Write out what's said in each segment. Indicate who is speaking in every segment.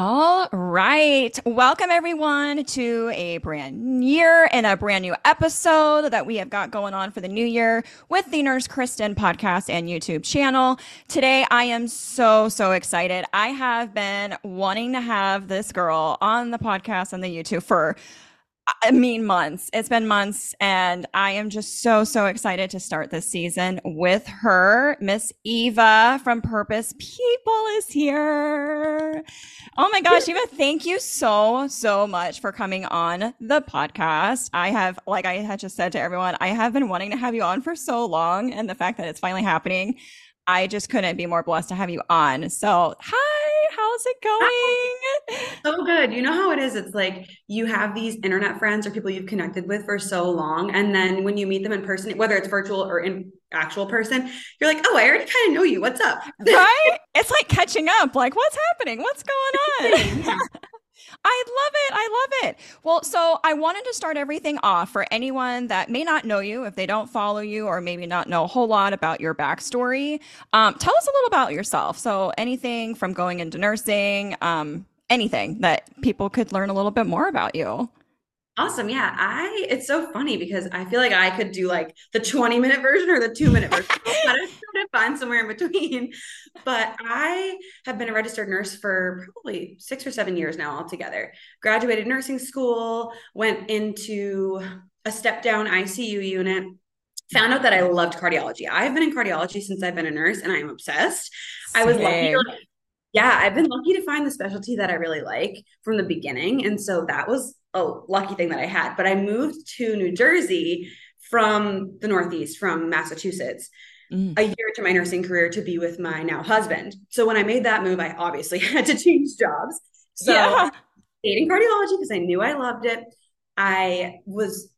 Speaker 1: All right. Welcome everyone to a brand year and a brand new episode that we have got going on for the new year with the Nurse Kristen podcast and YouTube channel. Today I am so, so excited. I have been wanting to have this girl on the podcast and the YouTube for I mean, months. It's been months, and I am just so, so excited to start this season with her. Miss Eva from Purpose People is here. Oh my gosh, Eva, thank you so, so much for coming on the podcast. I have, like I had just said to everyone, I have been wanting to have you on for so long, and the fact that it's finally happening, I just couldn't be more blessed to have you on. So, hi, how's it going?
Speaker 2: So good. You know how it is? It's like you have these internet friends or people you've connected with for so long. And then when you meet them in person, whether it's virtual or in actual person, you're like, oh, I already kind of know you. What's up?
Speaker 1: Right? it's like catching up. Like, what's happening? What's going on? I love it. I love it. Well, so I wanted to start everything off for anyone that may not know you, if they don't follow you, or maybe not know a whole lot about your backstory. Um, tell us a little about yourself. So, anything from going into nursing, um, anything that people could learn a little bit more about you.
Speaker 2: Awesome. Yeah. I, it's so funny because I feel like I could do like the 20 minute version or the two minute version. I try to find somewhere in between. But I have been a registered nurse for probably six or seven years now altogether. Graduated nursing school, went into a step down ICU unit, found out that I loved cardiology. I've been in cardiology since I've been a nurse and I'm obsessed. Same. I was lucky yeah, I've been lucky to find the specialty that I really like from the beginning. And so that was a lucky thing that I had. But I moved to New Jersey from the Northeast, from Massachusetts, mm. a year to my nursing career to be with my now husband. So when I made that move, I obviously had to change jobs. So yeah. dating cardiology because I knew I loved it. I was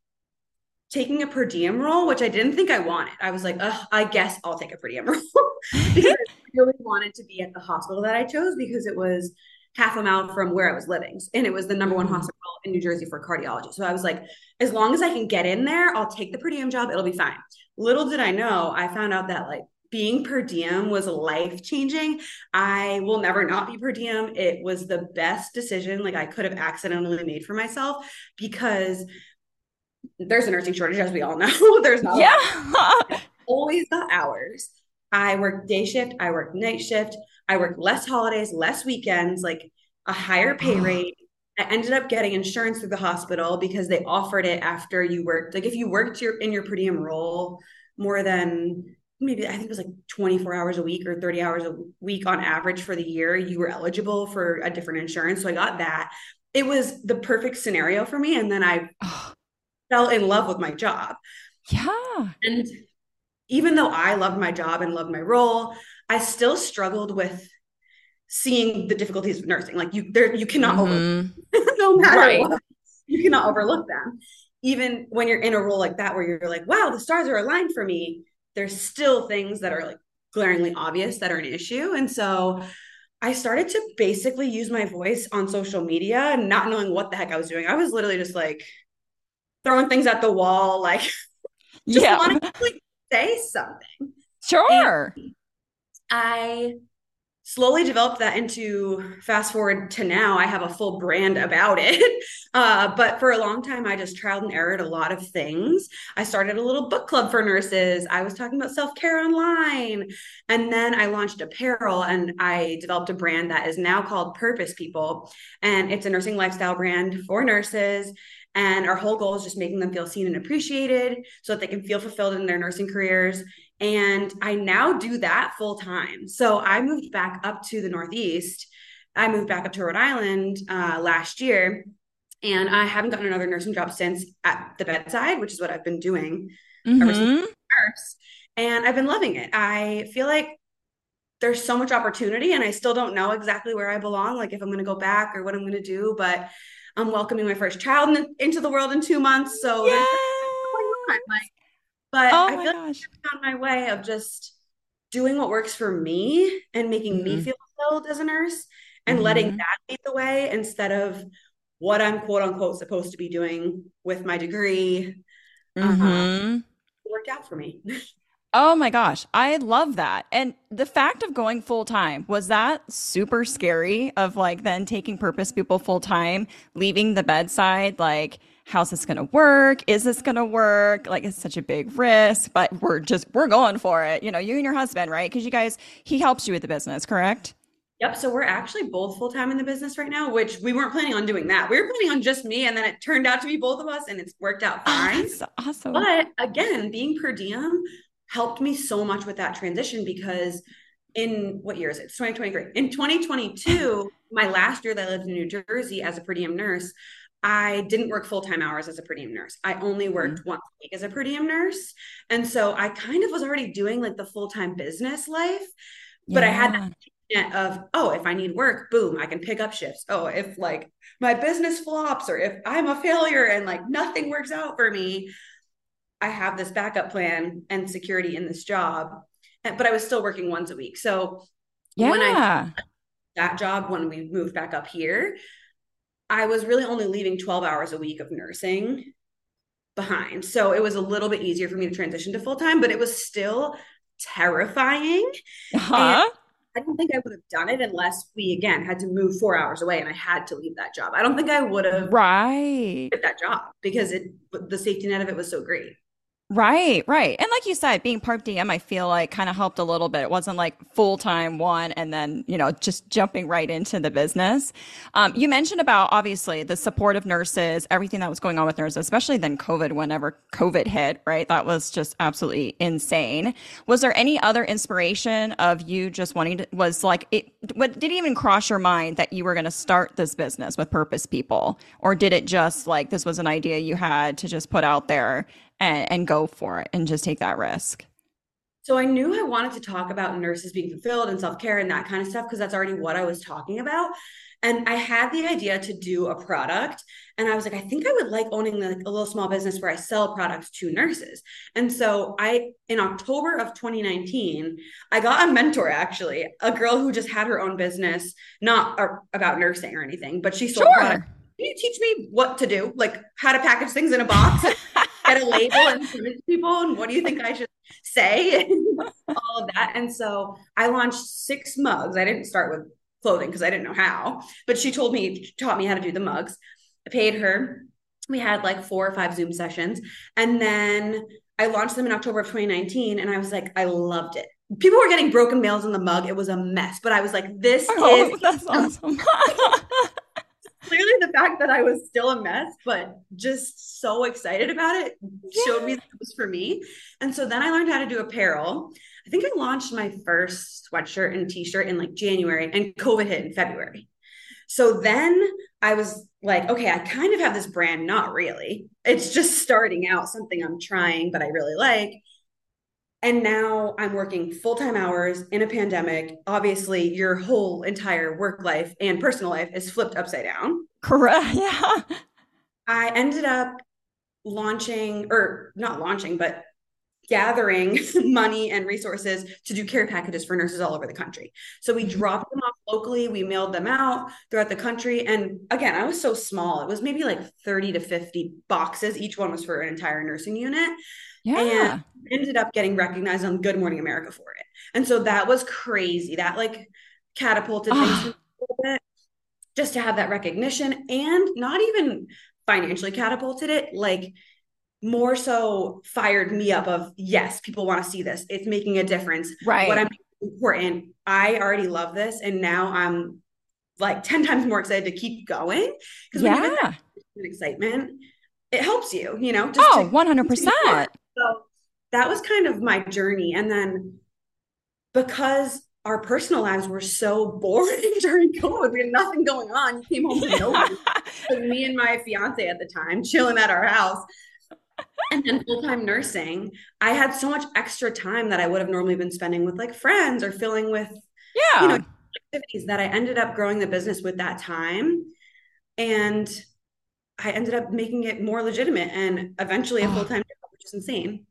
Speaker 2: taking a per diem role, which I didn't think I wanted. I was like, I guess I'll take a per diem role because I really wanted to be at the hospital that I chose because it was half a mile from where I was living. And it was the number one mm-hmm. hospital in New Jersey for cardiology. So I was like, as long as I can get in there, I'll take the per diem job. It'll be fine. Little did I know, I found out that like being per diem was life changing. I will never not be per diem. It was the best decision like I could have accidentally made for myself because there's a nursing shortage, as we all know. there's not.
Speaker 1: Yeah.
Speaker 2: always the hours. I work day shift. I work night shift. I work less holidays, less weekends, like a higher pay rate. I ended up getting insurance through the hospital because they offered it after you worked. Like if you worked your in your per diem role more than maybe I think it was like 24 hours a week or 30 hours a week on average for the year, you were eligible for a different insurance. So I got that. It was the perfect scenario for me. And then I fell in love with my job.
Speaker 1: Yeah.
Speaker 2: And even though I loved my job and loved my role, I still struggled with seeing the difficulties of nursing. Like you there you cannot mm-hmm. overlook no matter right. what, you cannot overlook them. Even when you're in a role like that where you're like, wow, the stars are aligned for me, there's still things that are like glaringly obvious that are an issue. And so I started to basically use my voice on social media, not knowing what the heck I was doing. I was literally just like throwing things at the wall, like just yeah. wanting to like, say something.
Speaker 1: Sure.
Speaker 2: And I slowly developed that into fast forward to now i have a full brand about it uh, but for a long time i just trialed and errored a lot of things i started a little book club for nurses i was talking about self-care online and then i launched apparel and i developed a brand that is now called purpose people and it's a nursing lifestyle brand for nurses and our whole goal is just making them feel seen and appreciated so that they can feel fulfilled in their nursing careers. And I now do that full time. So I moved back up to the Northeast. I moved back up to Rhode Island uh, last year. And I haven't gotten another nursing job since at the bedside, which is what I've been doing mm-hmm. ever since nurse. And I've been loving it. I feel like there's so much opportunity and I still don't know exactly where I belong, like if I'm going to go back or what I'm going to do. But I'm welcoming my first child in, into the world in two months. So
Speaker 1: yeah.
Speaker 2: like, but oh I feel gosh. like I'm on my way of just doing what works for me and making mm-hmm. me feel fulfilled as a nurse and mm-hmm. letting that lead the way instead of what I'm quote unquote supposed to be doing with my degree. Uh-huh. Mm-hmm. Worked out for me.
Speaker 1: Oh my gosh, I love that. And the fact of going full time, was that super scary of like then taking purpose people full time, leaving the bedside? Like, how's this going to work? Is this going to work? Like, it's such a big risk, but we're just, we're going for it. You know, you and your husband, right? Because you guys, he helps you with the business, correct?
Speaker 2: Yep. So we're actually both full time in the business right now, which we weren't planning on doing that. We were planning on just me, and then it turned out to be both of us, and it's worked out oh, fine.
Speaker 1: Oh, awesome.
Speaker 2: But again, being per diem helped me so much with that transition because in what year is it? It's 2023. In 2022, my last year that I lived in New Jersey as a per diem nurse, I didn't work full time hours as a per diem nurse. I only worked mm-hmm. once a week as a per diem nurse. And so I kind of was already doing like the full time business life, but yeah. I had that of oh if i need work boom i can pick up shifts oh if like my business flops or if i'm a failure and like nothing works out for me i have this backup plan and security in this job but i was still working once a week. So
Speaker 1: yeah when i
Speaker 2: that job when we moved back up here i was really only leaving 12 hours a week of nursing behind. So it was a little bit easier for me to transition to full time but it was still terrifying.
Speaker 1: Huh
Speaker 2: I don't think I would have done it unless we again had to move four hours away and I had to leave that job. I don't think I would have
Speaker 1: right.
Speaker 2: that job because it the safety net of it was so great.
Speaker 1: Right, right. And like you said, being per diem, I feel like kind of helped a little bit. It wasn't like full time one and then, you know, just jumping right into the business. Um, you mentioned about obviously the support of nurses, everything that was going on with nurses, especially then COVID, whenever COVID hit, right? That was just absolutely insane. Was there any other inspiration of you just wanting to, was like, it, what did it even cross your mind that you were going to start this business with Purpose People? Or did it just like this was an idea you had to just put out there and, and go for it and just take that risk?
Speaker 2: So I knew I wanted to talk about nurses being fulfilled and self-care and that kind of stuff because that's already what I was talking about. And I had the idea to do a product. And I was like, I think I would like owning the, a little small business where I sell products to nurses. And so I, in October of 2019, I got a mentor actually, a girl who just had her own business, not about nursing or anything, but she sold sure. products. Can you teach me what to do? Like how to package things in a box? get a label and give people and what do you think I should say all of that. And so I launched six mugs. I didn't start with clothing because I didn't know how, but she told me, taught me how to do the mugs. I paid her. We had like four or five Zoom sessions. And then I launched them in October of 2019. And I was like, I loved it. People were getting broken mails in the mug. It was a mess, but I was like, this oh, is
Speaker 1: that's awesome.
Speaker 2: clearly the fact that I was still a mess, but just so excited about it yeah. showed me that it was for me. And so then I learned how to do apparel. I think I launched my first sweatshirt and t-shirt in like January and COVID hit in February. So then I was like, okay, I kind of have this brand, not really. It's just starting out, something I'm trying, but I really like. And now I'm working full time hours in a pandemic. Obviously, your whole entire work life and personal life is flipped upside down.
Speaker 1: Correct. Yeah.
Speaker 2: I ended up launching, or not launching, but gathering money and resources to do care packages for nurses all over the country. So we mm-hmm. dropped them off locally, we mailed them out throughout the country. And again, I was so small. It was maybe like 30 to 50 boxes. Each one was for an entire nursing unit.
Speaker 1: Yeah.
Speaker 2: And ended up getting recognized on Good Morning America for it. And so that was crazy. That like catapulted things a little bit just to have that recognition and not even financially catapulted it, like more so fired me up of yes, people want to see this. It's making a difference.
Speaker 1: Right.
Speaker 2: What I'm important. I already love this. And now I'm like 10 times more excited to keep going. Because
Speaker 1: yeah.
Speaker 2: excitement, it helps you, you know,
Speaker 1: just oh, 100%.
Speaker 2: That was kind of my journey. And then because our personal lives were so boring during COVID, we had nothing going on. You came home to nobody. me and my fiance at the time chilling at our house. And then full time nursing, I had so much extra time that I would have normally been spending with like friends or filling with,
Speaker 1: yeah, you know,
Speaker 2: activities that I ended up growing the business with that time. And I ended up making it more legitimate and eventually a oh. full time job, which is insane.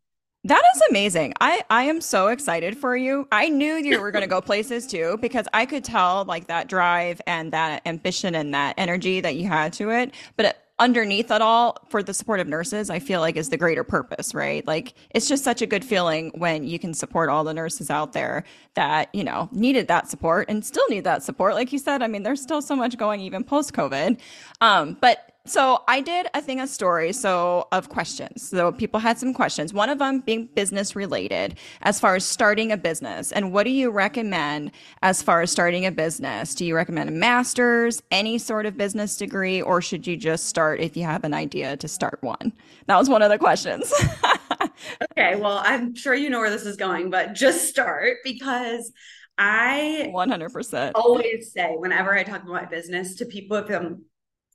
Speaker 1: That is amazing. I I am so excited for you. I knew you were going to go places too because I could tell like that drive and that ambition and that energy that you had to it. But underneath it all for the support of nurses i feel like is the greater purpose right like it's just such a good feeling when you can support all the nurses out there that you know needed that support and still need that support like you said i mean there's still so much going even post covid um, but so I did a thing, a story, so of questions. So people had some questions. One of them being business related, as far as starting a business. And what do you recommend as far as starting a business? Do you recommend a master's, any sort of business degree, or should you just start if you have an idea to start one? That was one of the questions.
Speaker 2: okay, well, I'm sure you know where this is going, but just start because I
Speaker 1: 100%
Speaker 2: always say whenever I talk about my business to people, if I'm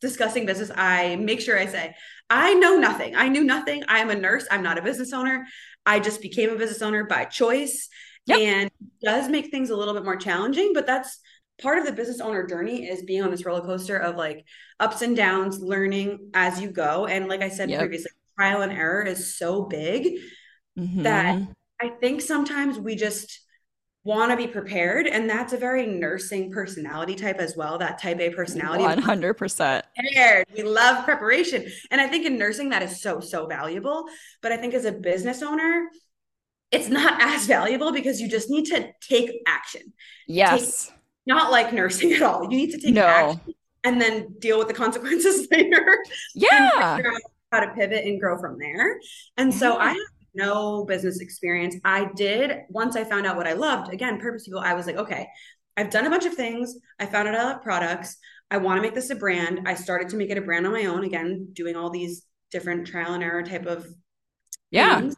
Speaker 2: discussing business, I make sure I say, I know nothing. I knew nothing. I am a nurse. I'm not a business owner. I just became a business owner by choice. Yep. And does make things a little bit more challenging, but that's part of the business owner journey is being on this roller coaster of like ups and downs, learning as you go. And like I said yep. previously, trial and error is so big mm-hmm. that I think sometimes we just want to be prepared and that's a very nursing personality type as well that type a personality.
Speaker 1: 100%
Speaker 2: prepared. We love preparation. And i think in nursing that is so so valuable but i think as a business owner it's not as valuable because you just need to take action.
Speaker 1: Yes.
Speaker 2: take, not like nursing at all. You need to take no. action and then deal with the consequences later.
Speaker 1: Yeah.
Speaker 2: How to pivot and grow from there. And so i no business experience. I did once I found out what I loved. Again, purpose people. I was like, okay, I've done a bunch of things. I found out I love products. I want to make this a brand. I started to make it a brand on my own. Again, doing all these different trial and error type of
Speaker 1: yeah. Things.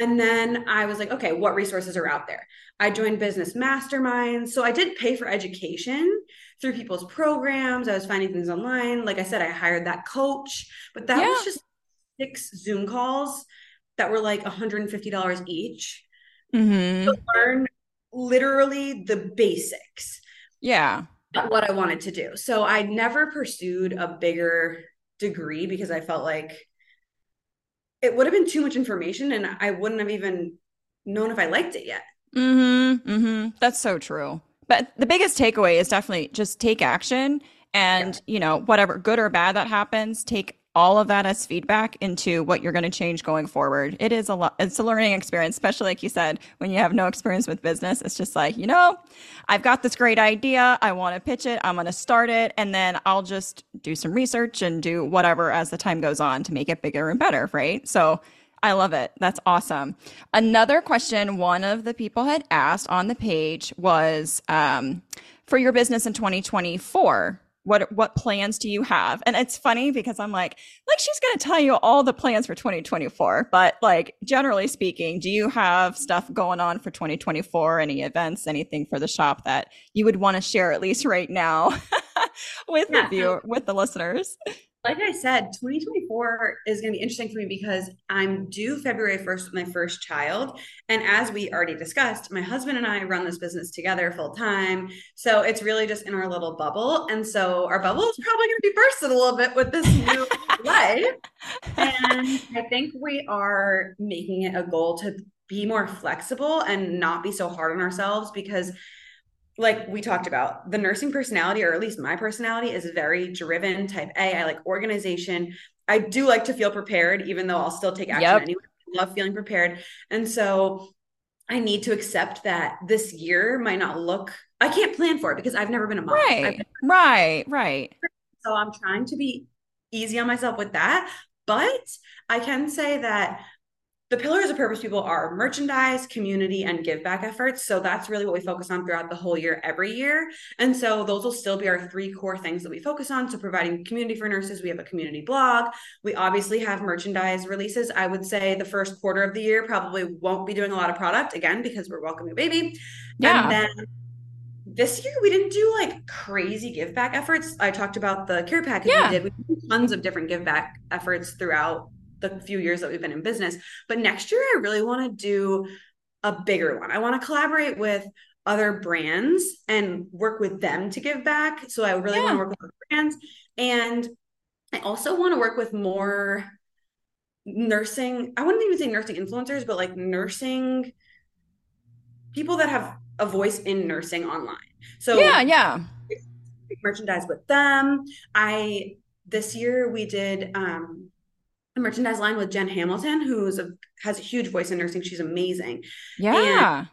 Speaker 2: And then I was like, okay, what resources are out there? I joined business masterminds. So I did pay for education through people's programs. I was finding things online. Like I said, I hired that coach, but that yeah. was just six Zoom calls that were like $150 each
Speaker 1: mm-hmm. to
Speaker 2: learn literally the basics.
Speaker 1: Yeah.
Speaker 2: What I wanted to do. So I never pursued a bigger degree because I felt like it would have been too much information and I wouldn't have even known if I liked it yet.
Speaker 1: Mm-hmm. Mm-hmm. That's so true. But the biggest takeaway is definitely just take action and, yeah. you know, whatever good or bad that happens, take all of that as feedback into what you're going to change going forward. It is a lot, it's a learning experience, especially like you said, when you have no experience with business. It's just like, you know, I've got this great idea. I want to pitch it. I'm going to start it. And then I'll just do some research and do whatever as the time goes on to make it bigger and better. Right. So, I love it. That's awesome. Another question one of the people had asked on the page was um, for your business in 2024 what what plans do you have and it's funny because i'm like like she's going to tell you all the plans for 2024 but like generally speaking do you have stuff going on for 2024 any events anything for the shop that you would want to share at least right now with yeah. the viewer with the listeners
Speaker 2: like I said, 2024 is going to be interesting for me because I'm due February 1st with my first child. And as we already discussed, my husband and I run this business together full time. So it's really just in our little bubble. And so our bubble is probably going to be bursting a little bit with this new life. And I think we are making it a goal to be more flexible and not be so hard on ourselves because like we talked about, the nursing personality, or at least my personality, is very driven, type A. I like organization. I do like to feel prepared, even though I'll still take action yep. anyway. I love feeling prepared. And so I need to accept that this year might not look, I can't plan for it because I've never been a mom.
Speaker 1: Right, right, right.
Speaker 2: So I'm trying to be easy on myself with that. But I can say that the pillars of purpose people are merchandise, community, and give back efforts. So that's really what we focus on throughout the whole year, every year. And so those will still be our three core things that we focus on. So providing community for nurses, we have a community blog. We obviously have merchandise releases. I would say the first quarter of the year probably won't be doing a lot of product again because we're welcoming a baby.
Speaker 1: Yeah.
Speaker 2: And then this year we didn't do like crazy give back efforts. I talked about the care package yeah. we did. We did tons of different give back efforts throughout the few years that we've been in business. But next year, I really want to do a bigger one. I want to collaborate with other brands and work with them to give back. So I really yeah. want to work with brands. And I also want to work with more nursing, I wouldn't even say nursing influencers, but like nursing people that have a voice in nursing online. So
Speaker 1: yeah, yeah.
Speaker 2: Merchandise with them. I this year we did um, a merchandise line with Jen Hamilton, who's a has a huge voice in nursing. She's amazing.
Speaker 1: Yeah.
Speaker 2: And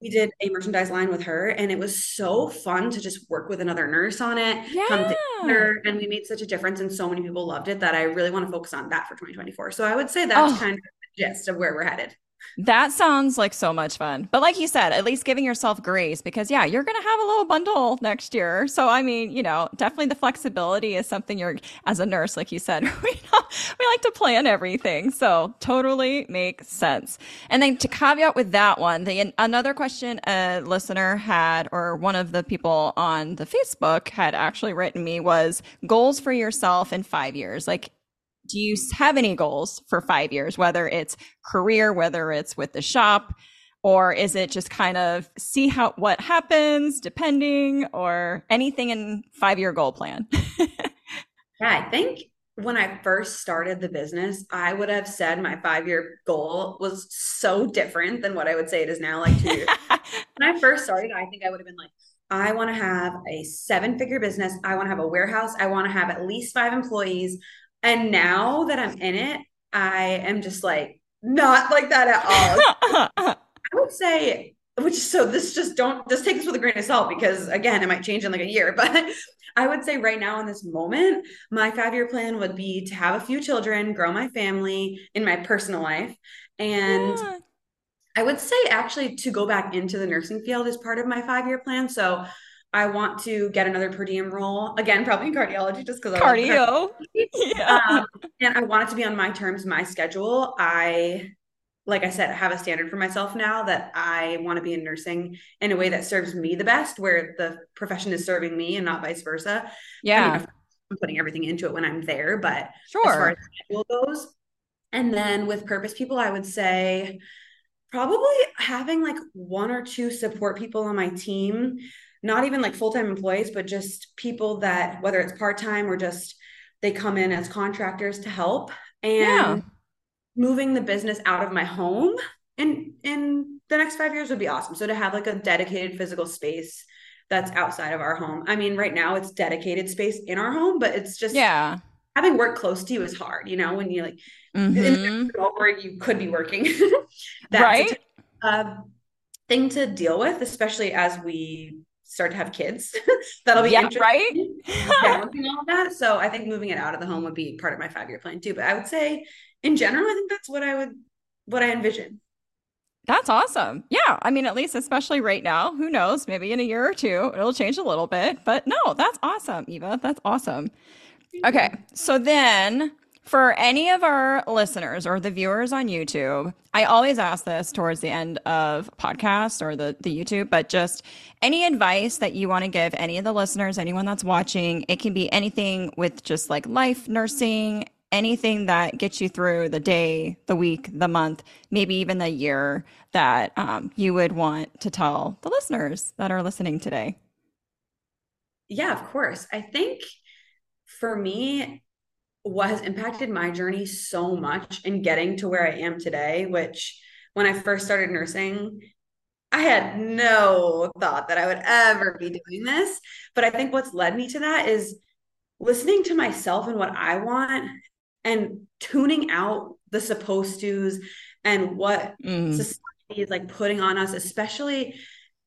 Speaker 2: we did a merchandise line with her and it was so fun to just work with another nurse on it
Speaker 1: yeah.
Speaker 2: together, and we made such a difference and so many people loved it that i really want to focus on that for 2024 so i would say that's oh. kind of the gist of where we're headed
Speaker 1: that sounds like so much fun. But like you said, at least giving yourself grace because yeah, you're going to have a little bundle next year. So I mean, you know, definitely the flexibility is something you're as a nurse like you said, we we like to plan everything. So totally makes sense. And then to caveat with that one, the another question a listener had or one of the people on the Facebook had actually written me was goals for yourself in 5 years. Like do you have any goals for five years, whether it's career, whether it's with the shop, or is it just kind of see how what happens depending or anything in five year goal plan?
Speaker 2: yeah, I think when I first started the business, I would have said my five year goal was so different than what I would say it is now, like two years. when I first started, I think I would have been like, I want to have a seven figure business. I want to have a warehouse. I want to have at least five employees. And now that I'm in it, I am just like not like that at all. I would say, which so this just don't just take this with a grain of salt because again, it might change in like a year, but I would say right now in this moment, my five year plan would be to have a few children, grow my family in my personal life. And yeah. I would say actually to go back into the nursing field is part of my five year plan. So I want to get another per diem role again, probably in cardiology, just because
Speaker 1: cardio. yeah.
Speaker 2: Um, and I want it to be on my terms, my schedule. I, like I said, have a standard for myself now that I want to be in nursing in a way that serves me the best, where the profession is serving me and not vice versa.
Speaker 1: Yeah. I mean,
Speaker 2: I'm putting everything into it when I'm there, but
Speaker 1: sure.
Speaker 2: as far as schedule goes, and then with purpose people, I would say probably having like one or two support people on my team not even like full-time employees but just people that whether it's part-time or just they come in as contractors to help. And yeah. moving the business out of my home in in the next 5 years would be awesome. So to have like a dedicated physical space that's outside of our home. I mean right now it's dedicated space in our home but it's just
Speaker 1: yeah.
Speaker 2: having work close to you is hard you know when you like mm-hmm. where you could be working.
Speaker 1: That's right.
Speaker 2: a uh, thing to deal with especially as we start to have kids. That'll be
Speaker 1: yeah, interesting. Right.
Speaker 2: balancing all that. So I think moving it out of the home would be part of my five year plan too. But I would say in general, I think that's what I would what I envision.
Speaker 1: That's awesome. Yeah. I mean, at least, especially right now, who knows? Maybe in a year or two, it'll change a little bit. But no, that's awesome, Eva. That's awesome. Okay. So then for any of our listeners or the viewers on YouTube, I always ask this towards the end of podcast or the, the YouTube, but just any advice that you want to give any of the listeners, anyone that's watching, it can be anything with just like life, nursing, anything that gets you through the day, the week, the month, maybe even the year that um, you would want to tell the listeners that are listening today.
Speaker 2: Yeah, of course. I think for me, what has impacted my journey so much in getting to where I am today, which when I first started nursing, I had no thought that I would ever be doing this. But I think what's led me to that is listening to myself and what I want and tuning out the supposed tos and what mm. society is like putting on us, especially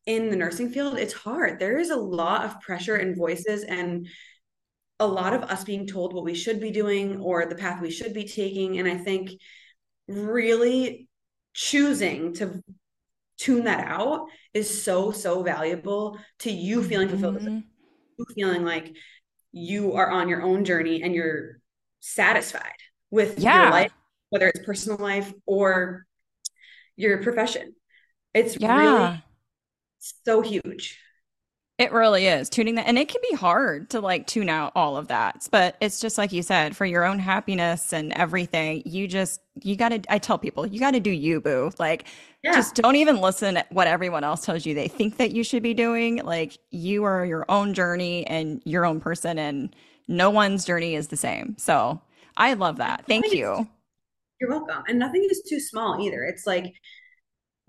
Speaker 2: in the nursing field. It's hard. There is a lot of pressure and voices and a lot of us being told what we should be doing or the path we should be taking. And I think really choosing to tune that out is so, so valuable to you feeling fulfilled, mm-hmm. feeling like you are on your own journey and you're satisfied with yeah. your life, whether it's personal life or your profession. It's yeah. really so huge.
Speaker 1: It really is tuning that. And it can be hard to like tune out all of that. But it's just like you said, for your own happiness and everything, you just, you got to, I tell people, you got to do you, boo. Like, yeah. just don't even listen to what everyone else tells you they think that you should be doing. Like, you are your own journey and your own person, and no one's journey is the same. So I love that. Thank you.
Speaker 2: You're welcome. And nothing is too small either. It's like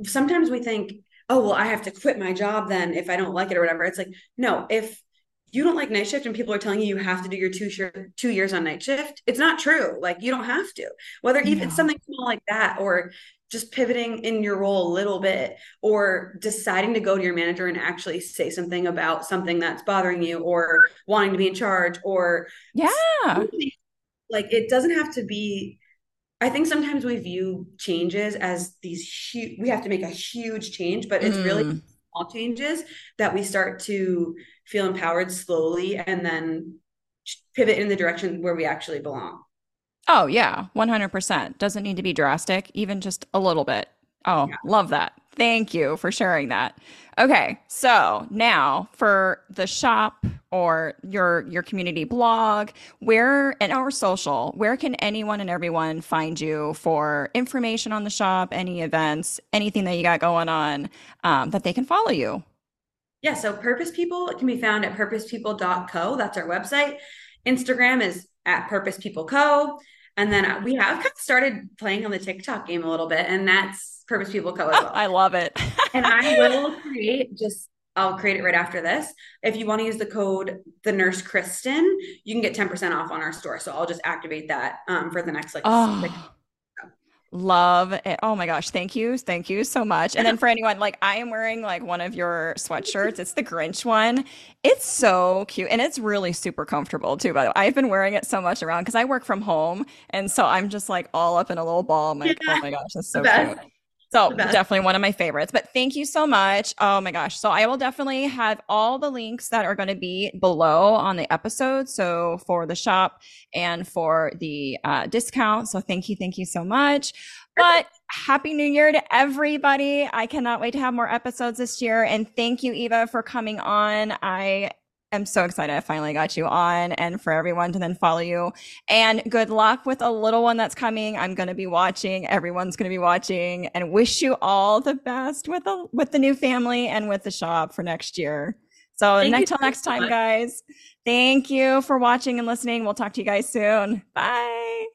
Speaker 2: sometimes we think, oh well i have to quit my job then if i don't like it or whatever. It's like no if you don't like night shift and people are telling you you have to do your two two years on night shift it's not true. Like you don't have to. Whether even no. it's something small like that or just pivoting in your role a little bit or deciding to go to your manager and actually say something about something that's bothering you or wanting to be in charge or
Speaker 1: yeah.
Speaker 2: like it doesn't have to be I think sometimes we view changes as these huge, we have to make a huge change, but it's mm. really small changes that we start to feel empowered slowly and then pivot in the direction where we actually belong.
Speaker 1: Oh, yeah, 100%. Doesn't need to be drastic, even just a little bit. Oh, yeah. love that. Thank you for sharing that. Okay, so now for the shop or your your community blog, where and our social, where can anyone and everyone find you for information on the shop, any events, anything that you got going on um, that they can follow you?
Speaker 2: Yeah, so Purpose People can be found at purposepeople.co. That's our website. Instagram is at Purpose People Co. And then we have kind of started playing on the TikTok game a little bit, and that's Purpose People Co. as well.
Speaker 1: I love it.
Speaker 2: and I will create just I'll create it right after this. If you want to use the code the nurse Kristen, you can get 10% off on our store. So I'll just activate that um, for the next like
Speaker 1: oh. Love it. Oh my gosh. Thank you. Thank you so much. And then for anyone, like I am wearing like one of your sweatshirts. It's the Grinch one. It's so cute. And it's really super comfortable too, by the way. I've been wearing it so much around because I work from home. And so I'm just like all up in a little ball. I'm like, yeah. oh my gosh, that's so cute. So definitely one of my favorites. But thank you so much. Oh my gosh. So I will definitely have all the links that are going to be below on the episode. So for the shop and for the uh, discount. So thank you. Thank you so much. But happy new year to everybody. I cannot wait to have more episodes this year. And thank you, Eva, for coming on. I am so excited I finally got you on and for everyone to then follow you. And good luck with a little one that's coming. I'm going to be watching. Everyone's going to be watching and wish you all the best with the, with the new family and with the shop for next year. So until next time, guys, thank you for watching and listening. We'll talk to you guys soon. Bye.